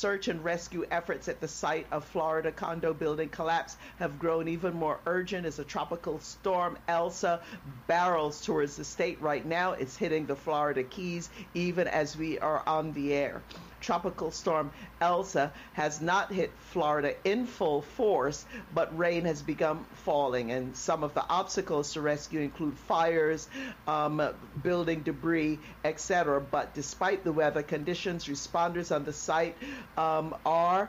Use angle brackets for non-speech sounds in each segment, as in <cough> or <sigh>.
search and rescue efforts at the site of Florida condo building collapse have grown even more urgent as a tropical storm Elsa barrels towards the state right now. It's hitting the Florida Keys even as we are on the air tropical storm Elsa has not hit Florida in full force, but rain has begun falling. And some of the obstacles to rescue include fires, um, building debris, etc. But despite the weather conditions, responders on the site um, are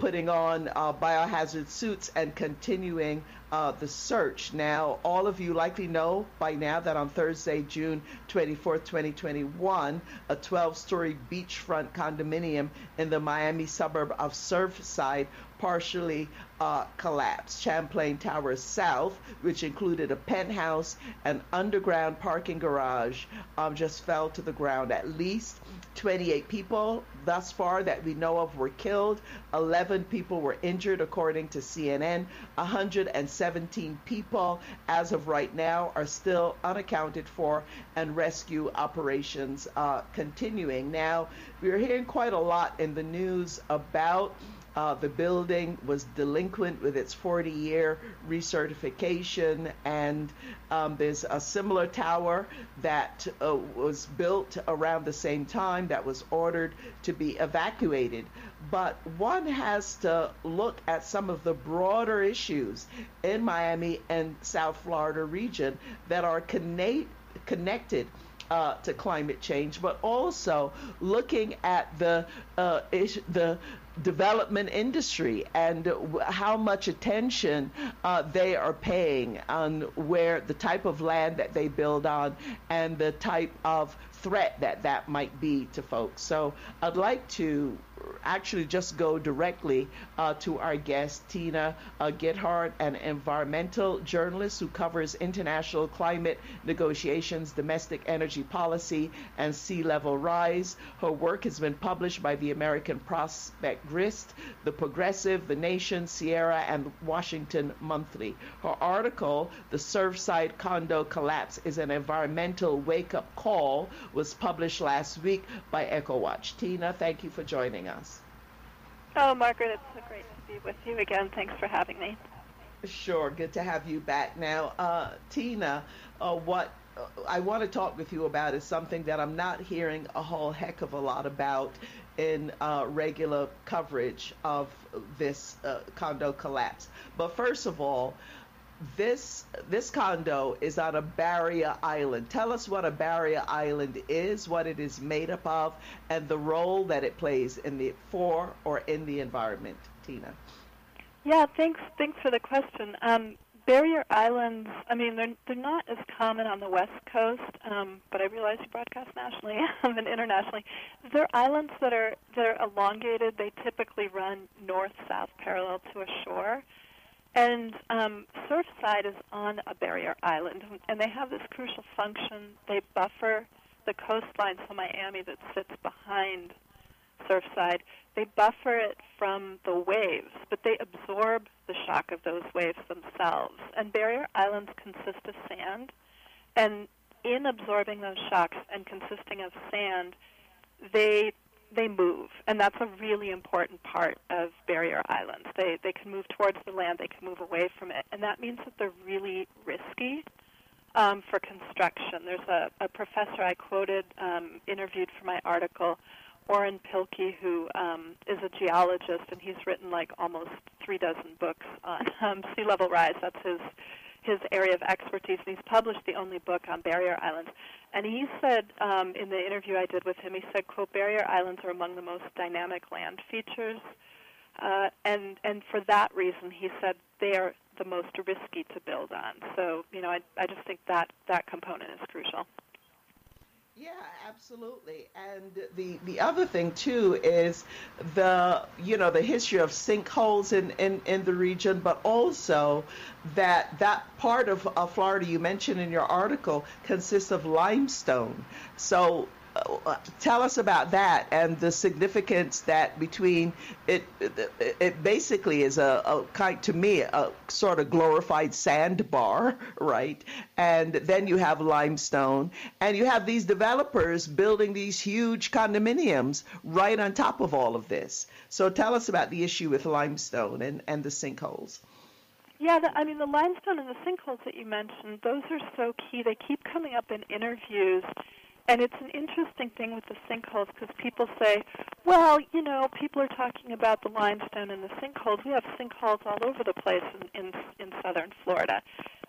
putting on uh, biohazard suits and continuing uh, the search. Now, all of you likely know by now that on Thursday, June 24th, 2021, a 12 story beachfront condominium in the Miami suburb of Surfside partially uh, collapsed. Champlain Towers South, which included a penthouse and underground parking garage, um, just fell to the ground. At least 28 people thus far that we know of were killed. 11 people were injured, according to CNN. 117 people, as of right now, are still unaccounted for, and rescue operations uh, continuing. Now, we're hearing quite a lot in the news about uh, the building was delinquent with its 40 year recertification, and um, there's a similar tower that uh, was built around the same time that was ordered to be evacuated. But one has to look at some of the broader issues in Miami and South Florida region that are connect- connected. Uh, to climate change, but also looking at the uh, ish, the development industry and how much attention uh, they are paying on where the type of land that they build on and the type of threat that that might be to folks. So I'd like to actually just go directly uh, to our guest, Tina uh, an environmental journalist who covers international climate negotiations, domestic energy policy, and sea level rise. Her work has been published by the American Prospect Grist, The Progressive, The Nation, Sierra, and Washington Monthly. Her article, The Surfside Condo Collapse is an Environmental Wake Up Call, was published last week by EcoWatch. Tina, thank you for joining us. Oh, Margaret, it's so great to be with you again. Thanks for having me. Sure, good to have you back. Now, uh, Tina, uh, what uh, I want to talk with you about is something that I'm not hearing a whole heck of a lot about in uh, regular coverage of this uh, condo collapse. But first of all, this this condo is on a barrier island. Tell us what a barrier island is, what it is made up of, and the role that it plays in the for or in the environment. Tina. Yeah, thanks. Thanks for the question. Um, barrier islands. I mean, they're they're not as common on the west coast, um, but I realize you broadcast nationally <laughs> and internationally. They're islands that are that are elongated. They typically run north-south parallel to a shore. And um, Surfside is on a barrier island, and they have this crucial function. They buffer the coastline, so Miami that sits behind Surfside, they buffer it from the waves, but they absorb the shock of those waves themselves. And barrier islands consist of sand, and in absorbing those shocks and consisting of sand, they they move, and that's a really important part of barrier islands. They they can move towards the land, they can move away from it, and that means that they're really risky um, for construction. There's a, a professor I quoted, um, interviewed for my article, Orrin Pilkey, who um, is a geologist, and he's written like almost three dozen books on <laughs> um, sea level rise. That's his his area of expertise, and he's published the only book on barrier islands. And he said um, in the interview I did with him, he said, "quote Barrier islands are among the most dynamic land features, uh, and and for that reason, he said they are the most risky to build on. So you know, I I just think that that component is crucial." Yeah, absolutely. And the the other thing too is the you know the history of sinkholes in in, in the region, but also that that part of, of Florida you mentioned in your article consists of limestone. So uh, tell us about that and the significance that between it. It, it basically is a, a, kind to me a sort of glorified sandbar, <laughs> right? And then you have limestone, and you have these developers building these huge condominiums right on top of all of this. So tell us about the issue with limestone and, and the sinkholes. Yeah, the, I mean the limestone and the sinkholes that you mentioned, those are so key. They keep coming up in interviews and it's an interesting thing with the sinkholes because people say, well, you know, people are talking about the limestone and the sinkholes. We have sinkholes all over the place in, in, in southern Florida.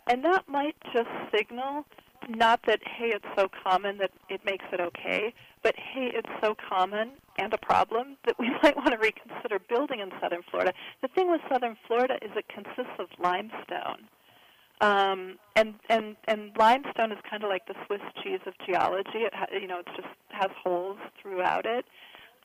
And that might just signal not that, hey, it's so common that it makes it okay, but hey, it's so common and a problem that we <laughs> might want to reconsider building in southern Florida. The thing with southern Florida is it consists of limestone. Um, and and and limestone is kind of like the Swiss cheese of geology. It ha- you know it just has holes throughout it.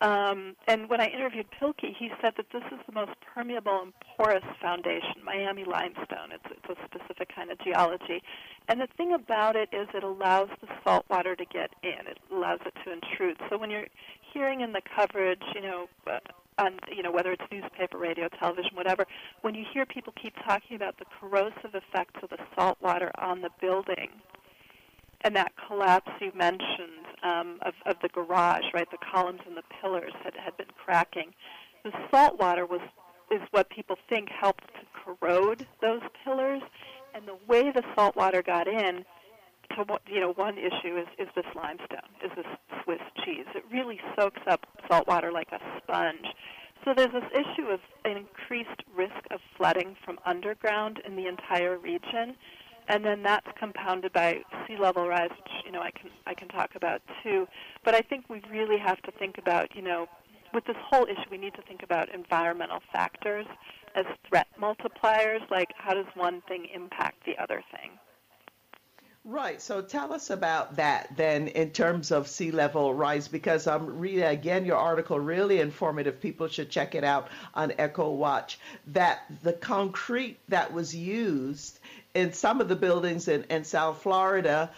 Um, and when I interviewed Pilkey, he said that this is the most permeable and porous foundation, Miami limestone. It's, it's a specific kind of geology. And the thing about it is it allows the salt water to get in. It allows it to intrude. So when you're hearing in the coverage, you know, uh, on you know whether it's newspaper, radio, television, whatever, when you hear people keep talking about the corrosive effects of the salt water on the building, and that collapse you mentioned um, of, of the garage, right? The columns and the pillars had had been cracking. The salt water was is what people think helped to corrode those pillars, and the way the salt water got in to you know one issue is is this limestone, is this Swiss cheese. It really soaks up salt water like a sponge. So there's this issue of an increased risk of flooding from underground in the entire region, and then that's compounded by sea level rise, which you know I can I can talk about too. But I think we really have to think about you know with this whole issue we need to think about environmental factors as threat multipliers, like how does one thing impact the other thing. Right. So tell us about that then in terms of sea level rise, because I'm reading again your article, really informative. People should check it out on EcoWatch. That the concrete that was used in some of the buildings in, in South Florida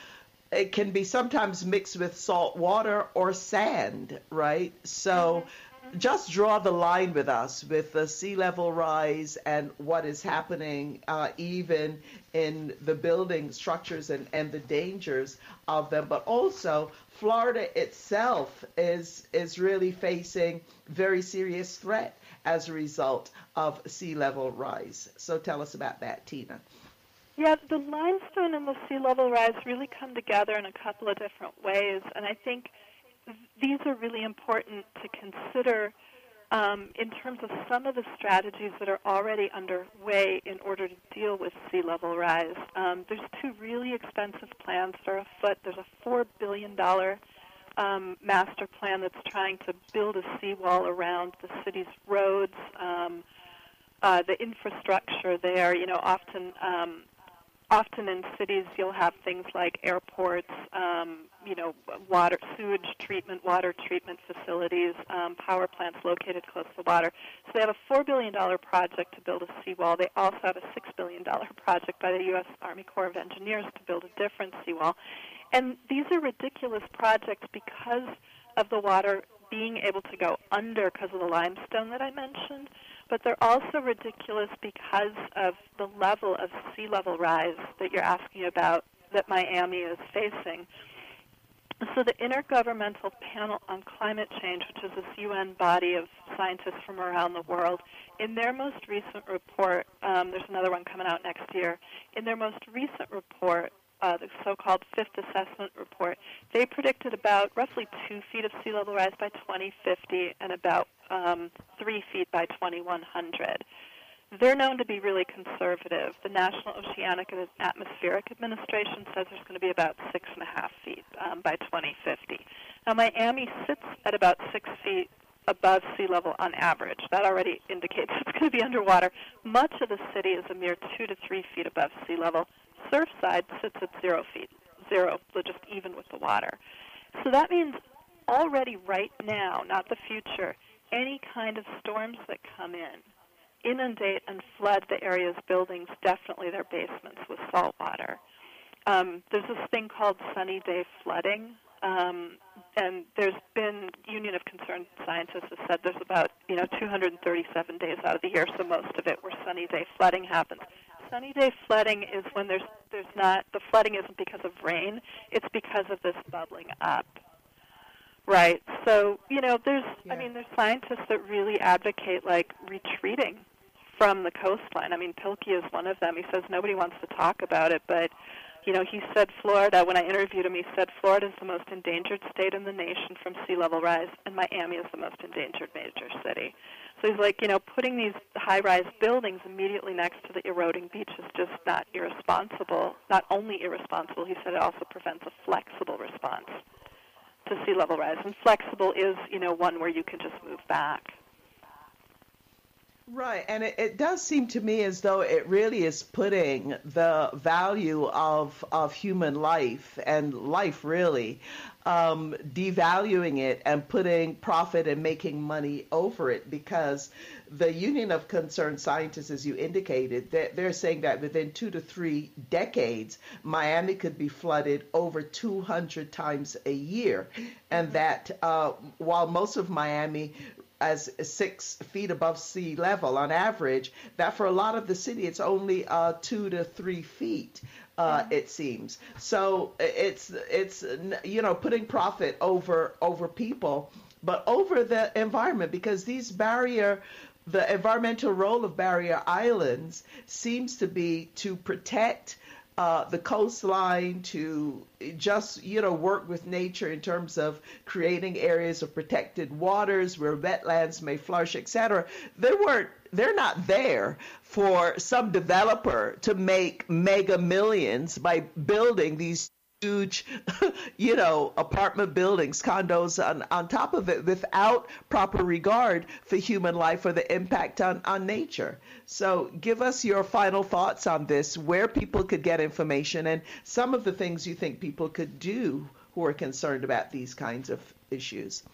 it can be sometimes mixed with salt water or sand, right? So mm-hmm just draw the line with us with the sea level rise and what is happening uh, even in the building structures and, and the dangers of them. But also florida itself is is really facing very serious threat as a result of sea level rise. So tell us about that tina. Yeah, the limestone and the sea level rise really come together in a couple of different ways, and I think these are really important to consider um, in terms of some of the strategies that are already underway in order to deal with sea level rise. Um, there's two really expensive plans that are afoot. There's a $4 billion um, master plan that's trying to build a seawall around the city's roads. Um, uh, the infrastructure there, you know, often um, often in cities you'll have things like airports, um, you know, water, sewage treatment, water treatment facilities, um, power plants located close to water. So they have a $4 billion project to build a seawall. They also have a $6 billion project by the U.S. Army Corps of Engineers to build a different seawall. And these are ridiculous projects because of the water being able to go under because of the limestone that I mentioned but they're also ridiculous because of the level of sea level rise that you're asking about that Miami is facing. So the Intergovernmental Panel on Climate Change, which is this UN body of scientists from around the world, in their most recent report, um, there's another one coming out next year. In their most recent report, uh, the so-called Fifth Assessment Report, they predicted about roughly two feet of sea level rise by 2050 and about um, three feet by 2100. They're known to be really conservative. The National Oceanic and Atmospheric Administration says there's going to be about six and a half feet um, by 2050. Now, Miami sits at about six feet above sea level on average. That already indicates <laughs> it's going to be underwater. Much of the city is a mere two to three feet above sea level. Surfside sits at zero feet, zero, so just even with the water. So that means already right now, not the future, any kind of storms that come in inundate and flood the area's buildings, definitely their basements, with salt water. Um, there's this thing called sunny day flooding Um, and there's been Union of Concerned Scientists has said there's about you know 237 days out of the year, so most of it where sunny day flooding happens. Sunny day flooding is when there's there's not the flooding isn't because of rain, it's because of this bubbling up. Right. So, you know, there's yeah. I mean, there's scientists that really advocate like retreating from the coastline. I mean, Pilkey is one of them. He says nobody wants to talk about it, but you know, he said Florida, when I interviewed him, he said Florida is the most endangered state in the nation from sea level rise, and Miami is the most endangered major city. So he's like, you know, putting these high rise buildings immediately next to the eroding beach is just not irresponsible. Not only irresponsible, he said it also prevents a flexible response to sea level rise. And flexible is, you know, one where you can just move back. Right, and it, it, does seem to me as though it really is putting the value of of human life and life really, um, devaluing it and putting profit and making money over it because the Union of Concerned Scientists, as you indicated, they're, they're saying that within two to three decades, Miami could be flooded over 200 times a year, and that uh, while most of Miami as six feet above sea level on average, that for a lot of the city it's only uh, two to three feet. Uh, it seems so. It's it's you know putting profit over over people, but over the environment because these barrier the environmental role of barrier islands seems to be to protect uh, the coastline to just you know work with nature in terms of creating areas of protected waters where wetlands may flourish etc they weren't they're not there for some developer to make mega millions by building these huge, <laughs> you know, apartment buildings, condos on, on top of it without proper regard for human life or the impact on, on nature. So give us your final thoughts on this, where people could get information and some of the things you think people could do who are concerned about these kinds of issues.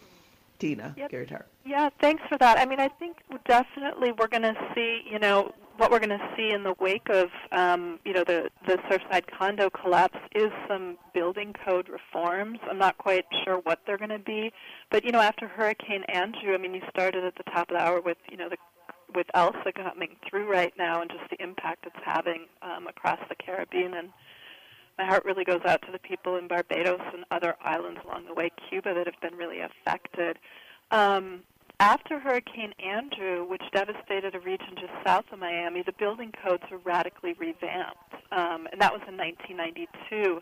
Tina yep. Gerhardt. Yeah, thanks for that. I mean, I think definitely we're going to see, you know, what we're going to see in the wake of, um, you know, the, the Surfside condo collapse is some building code reforms. I'm not quite sure what they're going to be, but you know, after Hurricane Andrew, I mean, you started at the top of the hour with, you know, the with Elsa coming through right now and just the impact it's having um, across the Caribbean and my heart really goes out to the people in Barbados and other islands along the way, Cuba, that have been really affected. Um, after Hurricane Andrew, which devastated a region just south of Miami, the building codes were radically revamped, um, and that was in 1992.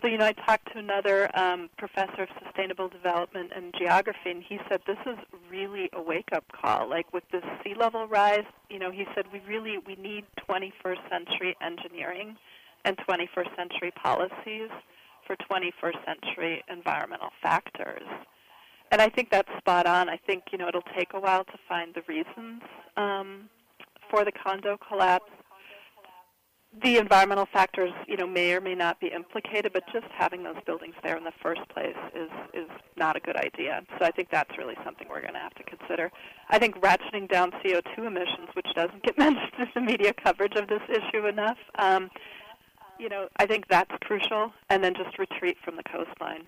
So, you know, I talked to another um, professor of sustainable development and geography, and he said this is really a wake-up call. Like with the sea level rise, you know, he said we really we need 21st century engineering and 21st century policies for 21st century environmental factors. And I think that's spot on. I think you know it'll take a while to find the reasons um, for the condo collapse. The environmental factors, you know, may or may not be implicated, but just having those buildings there in the first place is is not a good idea. So I think that's really something we're going to have to consider. I think ratcheting down CO2 emissions, which doesn't get <laughs> mentioned in the media coverage of this issue enough, um, you know, I think that's crucial, and then just retreat from the coastline.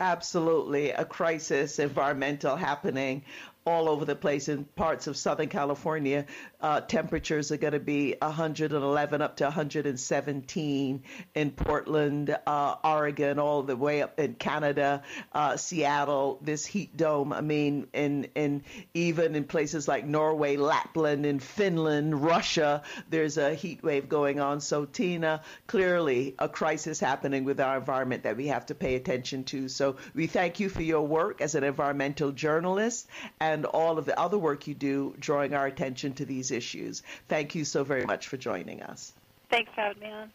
Absolutely, a crisis environmental happening all over the place in parts of Southern California. Uh, temperatures are going to be 111 up to 117 in Portland, uh, Oregon, all the way up in Canada, uh, Seattle. This heat dome. I mean, in in even in places like Norway, Lapland, and Finland, Russia, there's a heat wave going on. So Tina, clearly a crisis happening with our environment that we have to pay attention to. So we thank you for your work as an environmental journalist. And and all of the other work you do drawing our attention to these issues. Thank you so very much for joining us. Thanks for having me on.